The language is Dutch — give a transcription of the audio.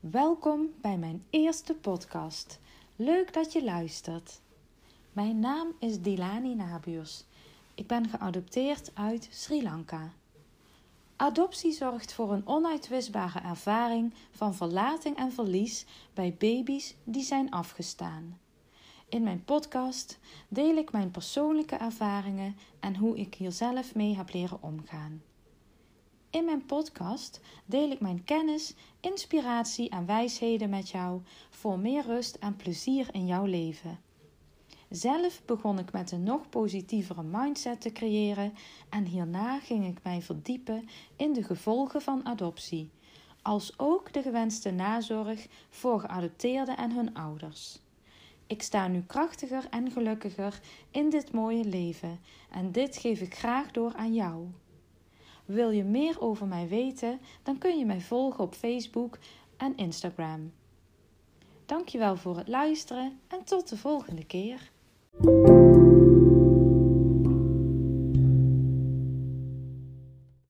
Welkom bij mijn eerste podcast. Leuk dat je luistert. Mijn naam is Dilani Nabuurs. Ik ben geadopteerd uit Sri Lanka. Adoptie zorgt voor een onuitwisbare ervaring van verlating en verlies bij baby's die zijn afgestaan. In mijn podcast deel ik mijn persoonlijke ervaringen en hoe ik hier zelf mee heb leren omgaan. In mijn podcast deel ik mijn kennis, inspiratie en wijsheden met jou voor meer rust en plezier in jouw leven. Zelf begon ik met een nog positievere mindset te creëren en hierna ging ik mij verdiepen in de gevolgen van adoptie, als ook de gewenste nazorg voor geadopteerden en hun ouders. Ik sta nu krachtiger en gelukkiger in dit mooie leven en dit geef ik graag door aan jou. Wil je meer over mij weten, dan kun je mij volgen op Facebook en Instagram. Dankjewel voor het luisteren en tot de volgende keer.